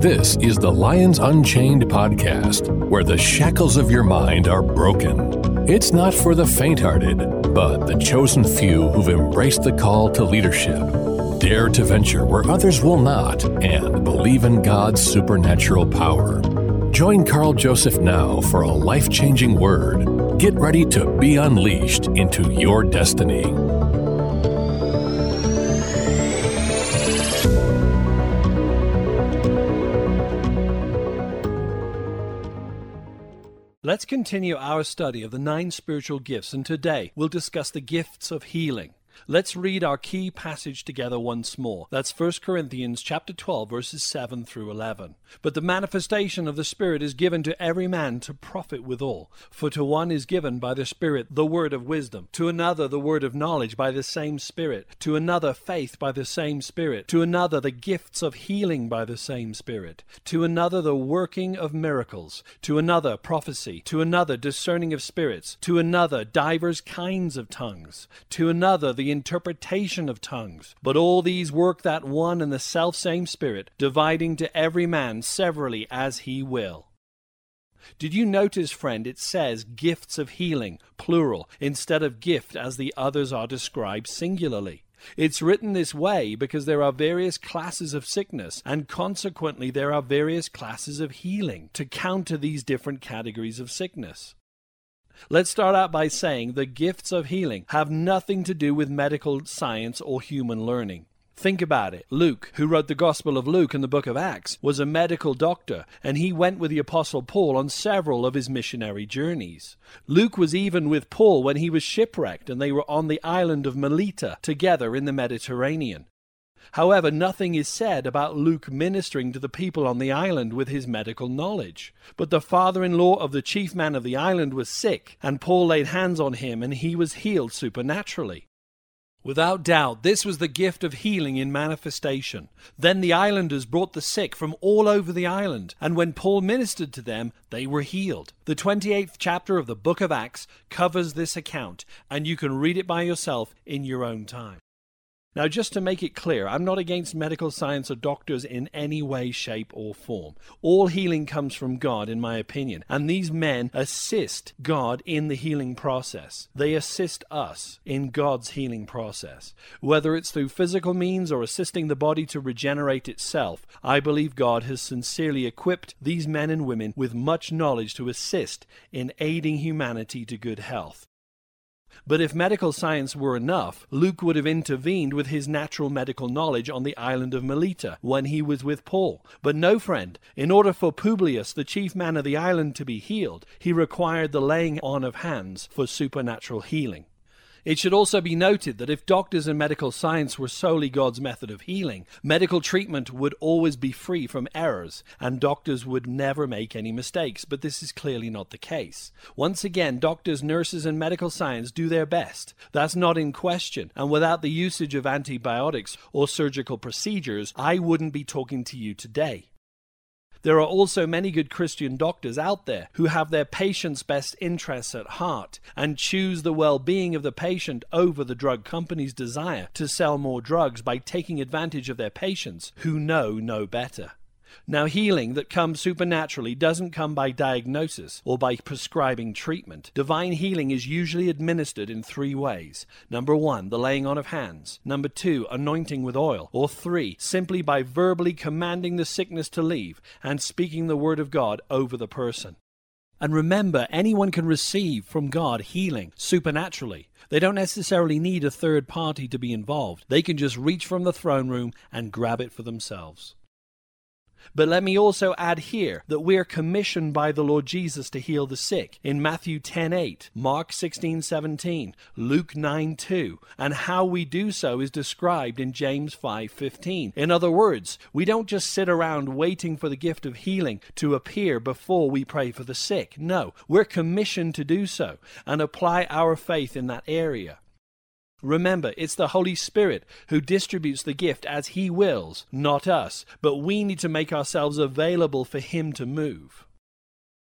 This is the Lions Unchained podcast, where the shackles of your mind are broken. It's not for the faint hearted, but the chosen few who've embraced the call to leadership, dare to venture where others will not, and believe in God's supernatural power. Join Carl Joseph now for a life changing word. Get ready to be unleashed into your destiny. Let's continue our study of the nine spiritual gifts, and today we'll discuss the gifts of healing. Let's read our key passage together once more. That's 1 Corinthians chapter 12 verses 7 through 11. But the manifestation of the Spirit is given to every man to profit withal. For to one is given by the Spirit the word of wisdom, to another the word of knowledge by the same Spirit, to another faith by the same Spirit, to another the gifts of healing by the same Spirit, to another the working of miracles, to another prophecy, to another discerning of spirits, to another divers kinds of tongues, to another the interpretation of tongues. But all these work that one and the selfsame Spirit, dividing to every man severally as he will. Did you notice, friend, it says gifts of healing, plural, instead of gift as the others are described singularly? It's written this way because there are various classes of sickness, and consequently, there are various classes of healing to counter these different categories of sickness. Let's start out by saying the gifts of healing have nothing to do with medical science or human learning. Think about it. Luke, who wrote the Gospel of Luke and the book of Acts, was a medical doctor, and he went with the Apostle Paul on several of his missionary journeys. Luke was even with Paul when he was shipwrecked, and they were on the island of Melita together in the Mediterranean. However, nothing is said about Luke ministering to the people on the island with his medical knowledge. But the father in law of the chief man of the island was sick, and Paul laid hands on him, and he was healed supernaturally. Without doubt, this was the gift of healing in manifestation. Then the islanders brought the sick from all over the island, and when Paul ministered to them, they were healed. The 28th chapter of the book of Acts covers this account, and you can read it by yourself in your own time. Now, just to make it clear, I'm not against medical science or doctors in any way, shape, or form. All healing comes from God, in my opinion, and these men assist God in the healing process. They assist us in God's healing process. Whether it's through physical means or assisting the body to regenerate itself, I believe God has sincerely equipped these men and women with much knowledge to assist in aiding humanity to good health. But if medical science were enough, Luke would have intervened with his natural medical knowledge on the island of Melita when he was with Paul. But no, friend. In order for Publius, the chief man of the island, to be healed, he required the laying on of hands for supernatural healing. It should also be noted that if doctors and medical science were solely God's method of healing, medical treatment would always be free from errors, and doctors would never make any mistakes, but this is clearly not the case. Once again, doctors, nurses, and medical science do their best. That's not in question, and without the usage of antibiotics or surgical procedures, I wouldn't be talking to you today. There are also many good Christian doctors out there who have their patient's best interests at heart and choose the well being of the patient over the drug company's desire to sell more drugs by taking advantage of their patients who know no better. Now, healing that comes supernaturally doesn't come by diagnosis or by prescribing treatment. Divine healing is usually administered in three ways. Number one, the laying on of hands. Number two, anointing with oil. Or three, simply by verbally commanding the sickness to leave and speaking the word of God over the person. And remember, anyone can receive from God healing supernaturally. They don't necessarily need a third party to be involved. They can just reach from the throne room and grab it for themselves. But let me also add here that we are commissioned by the Lord Jesus to heal the sick in Matthew 10:8, Mark 16:17, Luke 9:2, and how we do so is described in James 5:15. In other words, we don't just sit around waiting for the gift of healing to appear before we pray for the sick. No, we're commissioned to do so and apply our faith in that area. Remember, it's the Holy Spirit who distributes the gift as He wills, not us, but we need to make ourselves available for Him to move.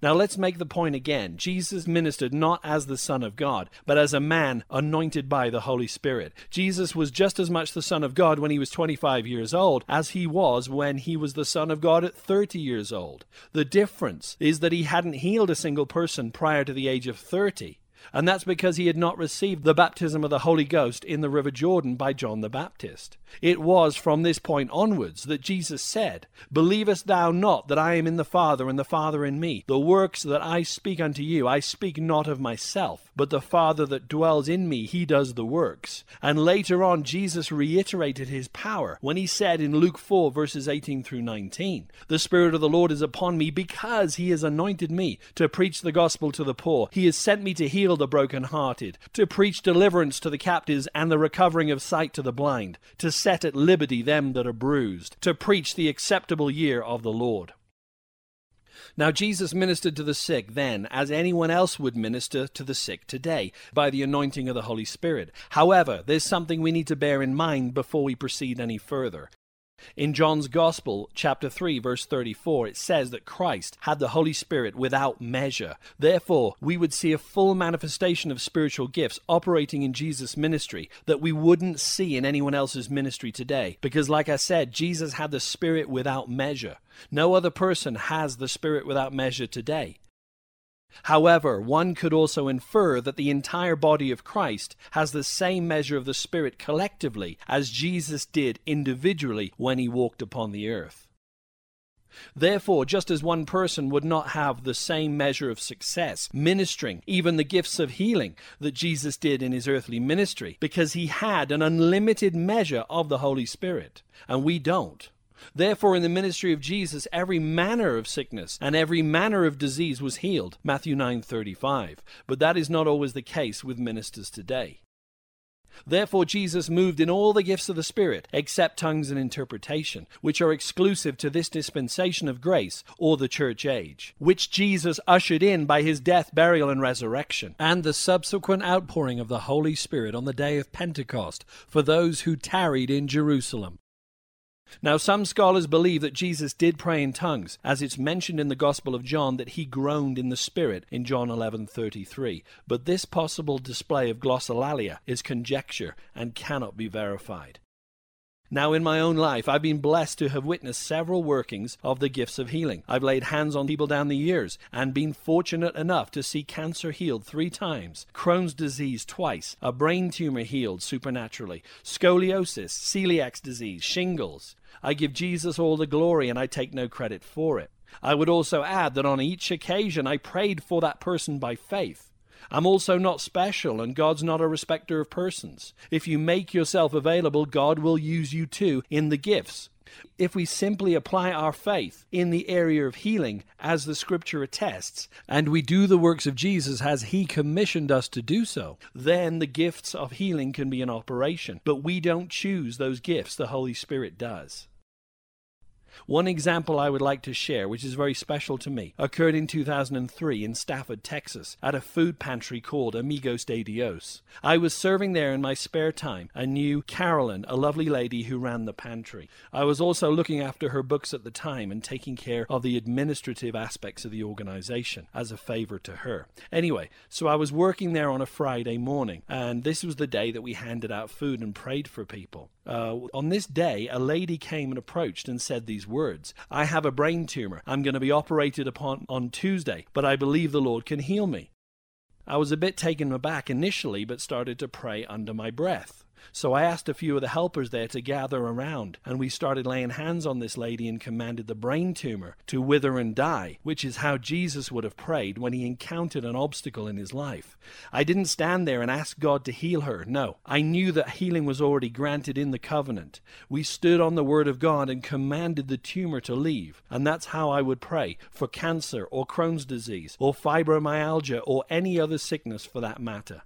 Now let's make the point again. Jesus ministered not as the Son of God, but as a man anointed by the Holy Spirit. Jesus was just as much the Son of God when he was 25 years old as he was when he was the Son of God at 30 years old. The difference is that he hadn't healed a single person prior to the age of 30. And that's because he had not received the baptism of the Holy Ghost in the River Jordan by John the Baptist. It was from this point onwards that Jesus said, Believest thou not that I am in the Father, and the Father in me? The works that I speak unto you, I speak not of myself, but the Father that dwells in me, he does the works. And later on, Jesus reiterated his power when he said in Luke 4, verses 18 through 19, The Spirit of the Lord is upon me because he has anointed me to preach the gospel to the poor. He has sent me to heal the brokenhearted, to preach deliverance to the captives and the recovering of sight to the blind, to set at liberty them that are bruised, to preach the acceptable year of the Lord. Now, Jesus ministered to the sick then, as anyone else would minister to the sick today, by the anointing of the Holy Spirit. However, there's something we need to bear in mind before we proceed any further. In John's Gospel, chapter 3, verse 34, it says that Christ had the Holy Spirit without measure. Therefore, we would see a full manifestation of spiritual gifts operating in Jesus' ministry that we wouldn't see in anyone else's ministry today. Because, like I said, Jesus had the Spirit without measure. No other person has the Spirit without measure today. However, one could also infer that the entire body of Christ has the same measure of the Spirit collectively as Jesus did individually when he walked upon the earth. Therefore, just as one person would not have the same measure of success ministering even the gifts of healing that Jesus did in his earthly ministry, because he had an unlimited measure of the Holy Spirit, and we don't. Therefore, in the ministry of Jesus, every manner of sickness and every manner of disease was healed. Matthew 9:35. But that is not always the case with ministers today. Therefore, Jesus moved in all the gifts of the Spirit, except tongues and interpretation, which are exclusive to this dispensation of grace, or the church age, which Jesus ushered in by his death, burial, and resurrection, and the subsequent outpouring of the Holy Spirit on the day of Pentecost for those who tarried in Jerusalem. Now, some scholars believe that Jesus did pray in tongues, as it's mentioned in the Gospel of John that he groaned in the Spirit in John 11:33. But this possible display of glossolalia is conjecture and cannot be verified. Now, in my own life, I've been blessed to have witnessed several workings of the gifts of healing. I've laid hands on people down the years and been fortunate enough to see cancer healed three times, Crohn's disease twice, a brain tumor healed supernaturally, scoliosis, celiac disease, shingles. I give Jesus all the glory and I take no credit for it. I would also add that on each occasion I prayed for that person by faith. I'm also not special, and God's not a respecter of persons. If you make yourself available, God will use you too in the gifts. If we simply apply our faith in the area of healing, as the scripture attests, and we do the works of Jesus as he commissioned us to do so, then the gifts of healing can be in operation. But we don't choose those gifts, the Holy Spirit does. One example I would like to share, which is very special to me, occurred in 2003 in Stafford, Texas, at a food pantry called Amigos de Dios. I was serving there in my spare time and knew Carolyn, a lovely lady who ran the pantry. I was also looking after her books at the time and taking care of the administrative aspects of the organization as a favor to her. Anyway, so I was working there on a Friday morning, and this was the day that we handed out food and prayed for people. Uh, on this day, a lady came and approached and said these words I have a brain tumor. I'm going to be operated upon on Tuesday, but I believe the Lord can heal me. I was a bit taken aback initially, but started to pray under my breath. So I asked a few of the helpers there to gather around, and we started laying hands on this lady and commanded the brain tumor to wither and die, which is how Jesus would have prayed when he encountered an obstacle in his life. I didn't stand there and ask God to heal her. No, I knew that healing was already granted in the covenant. We stood on the word of God and commanded the tumor to leave, and that's how I would pray for cancer or Crohn's disease or fibromyalgia or any other sickness for that matter.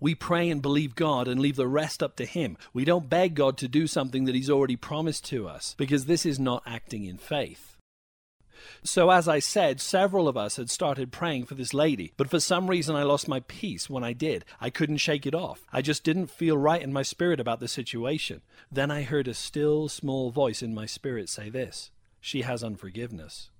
We pray and believe God and leave the rest up to Him. We don't beg God to do something that He's already promised to us, because this is not acting in faith. So, as I said, several of us had started praying for this lady, but for some reason I lost my peace when I did. I couldn't shake it off. I just didn't feel right in my spirit about the situation. Then I heard a still, small voice in my spirit say this She has unforgiveness.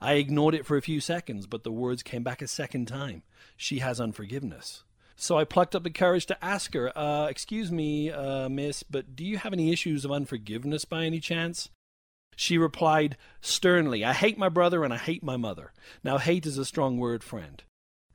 I ignored it for a few seconds, but the words came back a second time. She has unforgiveness. So I plucked up the courage to ask her, uh, Excuse me, uh, miss, but do you have any issues of unforgiveness by any chance? She replied sternly, I hate my brother and I hate my mother. Now, hate is a strong word, friend.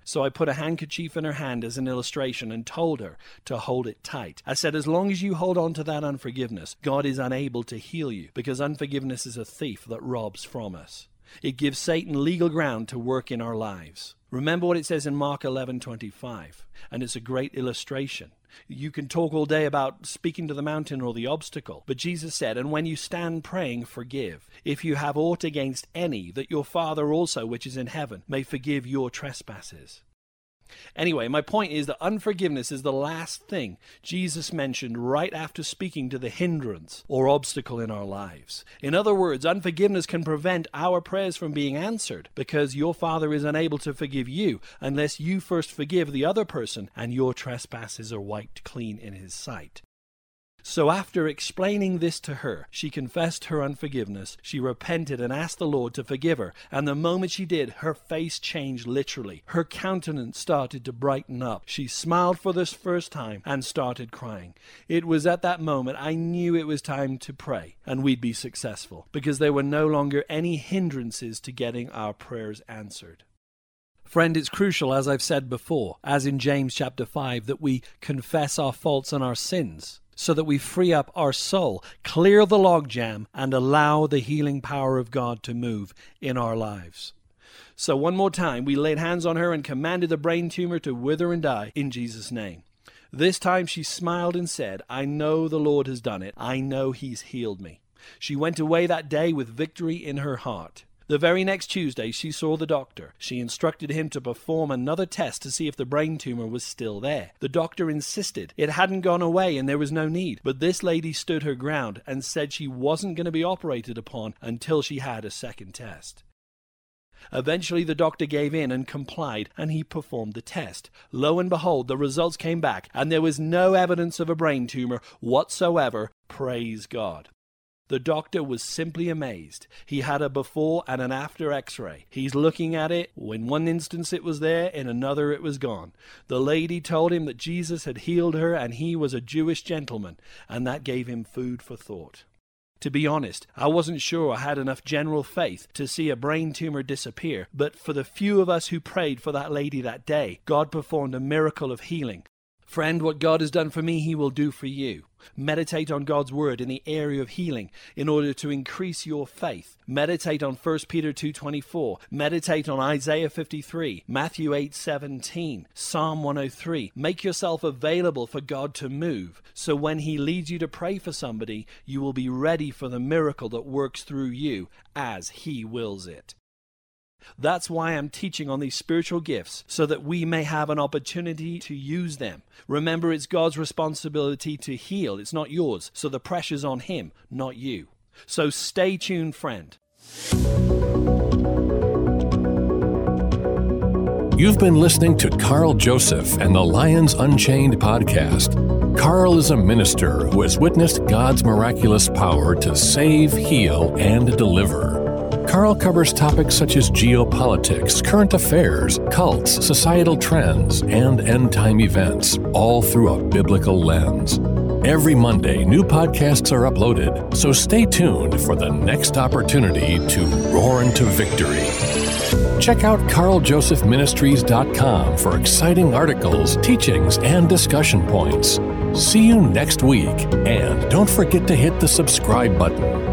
So I put a handkerchief in her hand as an illustration and told her to hold it tight. I said, As long as you hold on to that unforgiveness, God is unable to heal you because unforgiveness is a thief that robs from us. It gives Satan legal ground to work in our lives. Remember what it says in Mark 11:25, and it's a great illustration. You can talk all day about speaking to the mountain or the obstacle, but Jesus said, "And when you stand praying, forgive, if you have aught against any, that your Father also which is in heaven may forgive your trespasses." Anyway, my point is that unforgiveness is the last thing Jesus mentioned right after speaking to the hindrance or obstacle in our lives. In other words, unforgiveness can prevent our prayers from being answered because your Father is unable to forgive you unless you first forgive the other person and your trespasses are wiped clean in His sight. So after explaining this to her, she confessed her unforgiveness. She repented and asked the Lord to forgive her. And the moment she did, her face changed literally. Her countenance started to brighten up. She smiled for the first time and started crying. It was at that moment I knew it was time to pray and we'd be successful because there were no longer any hindrances to getting our prayers answered. Friend, it's crucial, as I've said before, as in James chapter 5, that we confess our faults and our sins so that we free up our soul, clear the logjam, and allow the healing power of God to move in our lives. So, one more time, we laid hands on her and commanded the brain tumor to wither and die in Jesus' name. This time she smiled and said, I know the Lord has done it. I know He's healed me. She went away that day with victory in her heart. The very next Tuesday, she saw the doctor. She instructed him to perform another test to see if the brain tumor was still there. The doctor insisted it hadn't gone away and there was no need, but this lady stood her ground and said she wasn't going to be operated upon until she had a second test. Eventually, the doctor gave in and complied, and he performed the test. Lo and behold, the results came back, and there was no evidence of a brain tumor whatsoever. Praise God. The doctor was simply amazed. He had a before and an after x ray. He's looking at it. In one instance it was there, in another it was gone. The lady told him that Jesus had healed her and he was a Jewish gentleman, and that gave him food for thought. To be honest, I wasn't sure I had enough general faith to see a brain tumor disappear, but for the few of us who prayed for that lady that day, God performed a miracle of healing. Friend, what God has done for me, He will do for you. Meditate on God's word in the area of healing in order to increase your faith. Meditate on 1 Peter 2:24. Meditate on Isaiah 53, Matthew 8:17, Psalm 103. Make yourself available for God to move, so when he leads you to pray for somebody, you will be ready for the miracle that works through you as he wills it. That's why I'm teaching on these spiritual gifts, so that we may have an opportunity to use them. Remember, it's God's responsibility to heal, it's not yours. So the pressure's on Him, not you. So stay tuned, friend. You've been listening to Carl Joseph and the Lions Unchained podcast. Carl is a minister who has witnessed God's miraculous power to save, heal, and deliver. Carl covers topics such as geopolitics, current affairs, cults, societal trends, and end time events, all through a biblical lens. Every Monday, new podcasts are uploaded, so stay tuned for the next opportunity to roar into victory. Check out carljosephministries.com for exciting articles, teachings, and discussion points. See you next week, and don't forget to hit the subscribe button.